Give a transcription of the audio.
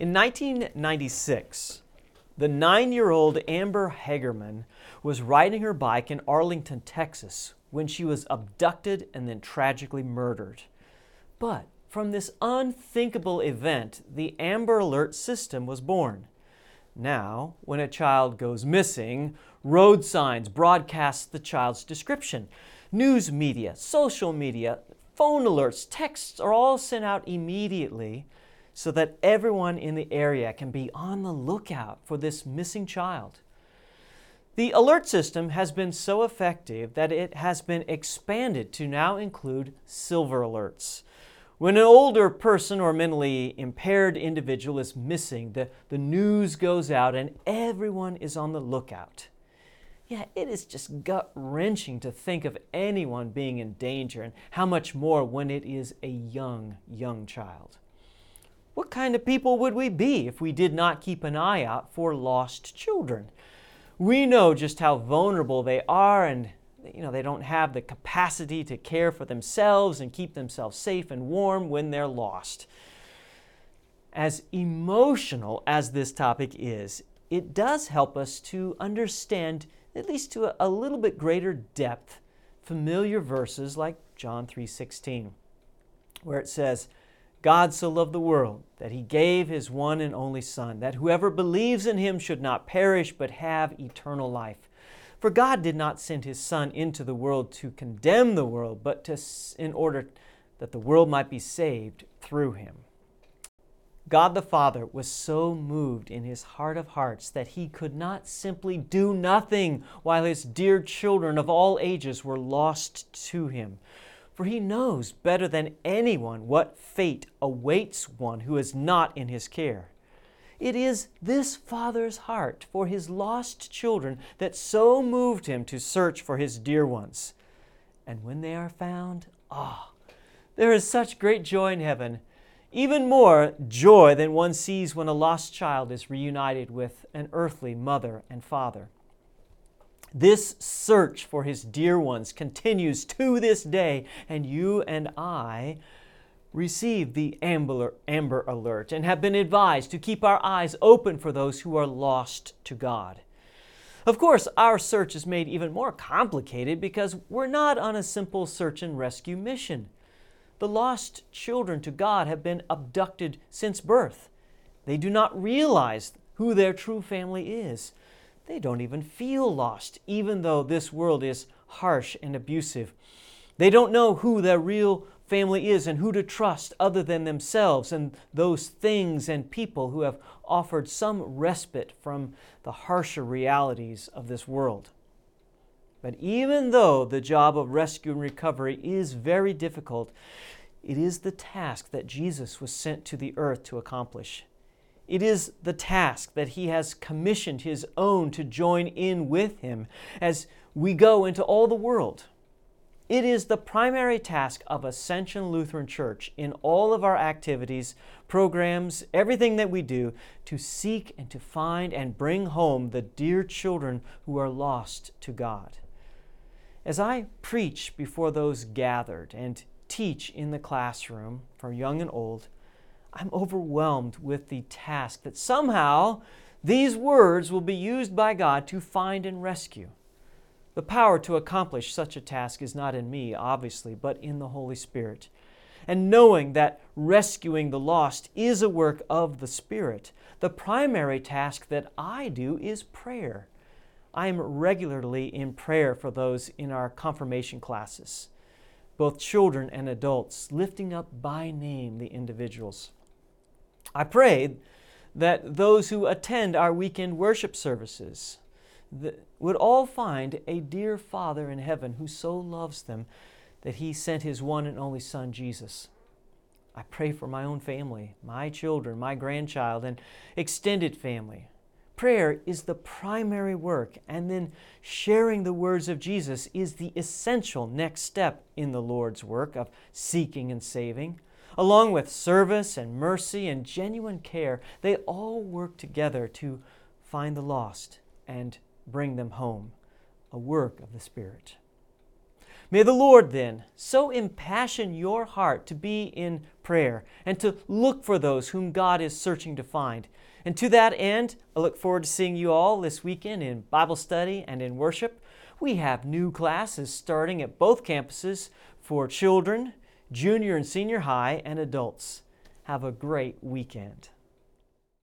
In 1996, the nine year old Amber Hagerman was riding her bike in Arlington, Texas, when she was abducted and then tragically murdered. But from this unthinkable event, the Amber Alert system was born. Now, when a child goes missing, road signs broadcast the child's description. News media, social media, phone alerts, texts are all sent out immediately so that everyone in the area can be on the lookout for this missing child. The alert system has been so effective that it has been expanded to now include silver alerts. When an older person or mentally impaired individual is missing, the, the news goes out and everyone is on the lookout. Yeah, it is just gut wrenching to think of anyone being in danger, and how much more when it is a young, young child. What kind of people would we be if we did not keep an eye out for lost children? We know just how vulnerable they are and you know they don't have the capacity to care for themselves and keep themselves safe and warm when they're lost. As emotional as this topic is, it does help us to understand at least to a, little bit greater depth familiar verses like John 3:16 where it says God so loved the world that he gave his one and only Son, that whoever believes in him should not perish but have eternal life. For God did not send his Son into the world to condemn the world, but to, in order that the world might be saved through him. God the Father was so moved in his heart of hearts that he could not simply do nothing while his dear children of all ages were lost to him for he knows better than anyone what fate awaits one who is not in his care. It is this father's heart for his lost children that so moved him to search for his dear ones. And when they are found, ah, oh, there is such great joy in heaven, even more joy than one sees when a lost child is reunited with an earthly mother and father. This search for his dear ones continues to this day, and you and I received the Amber, Amber Alert and have been advised to keep our eyes open for those who are lost to God. Of course, our search is made even more complicated because we're not on a simple search and rescue mission. The lost children to God have been abducted since birth. They do not realize who their true family is. They don't even feel lost, even though this world is harsh and abusive. They don't know who their real family is and who to trust other than themselves and those things and people who have offered some respite from the harsher realities of this world. But even though the job of rescue and recovery is very difficult, it is the task that Jesus was sent to the earth to accomplish. It is the task that he has commissioned his own to join in with him as we go into all the world. It is the primary task of Ascension Lutheran Church in all of our activities, programs, everything that we do to seek and to find and bring home the dear children who are lost to God. As I preach before those gathered and teach in the classroom for young and old, I'm overwhelmed with the task that somehow these words will be used by God to find and rescue. The power to accomplish such a task is not in me, obviously, but in the Holy Spirit. And knowing that rescuing the lost is a work of the Spirit, the primary task that I do is prayer. I am regularly in prayer for those in our confirmation classes, both children and adults, lifting up by name the individuals. I pray that those who attend our weekend worship services would all find a dear Father in heaven who so loves them that he sent his one and only Son, Jesus. I pray for my own family, my children, my grandchild, and extended family. Prayer is the primary work, and then sharing the words of Jesus is the essential next step in the Lord's work of seeking and saving. Along with service and mercy and genuine care, they all work together to find the lost and bring them home, a work of the Spirit. May the Lord then so impassion your heart to be in prayer and to look for those whom God is searching to find. And to that end, I look forward to seeing you all this weekend in Bible study and in worship. We have new classes starting at both campuses for children, junior and senior high, and adults. Have a great weekend.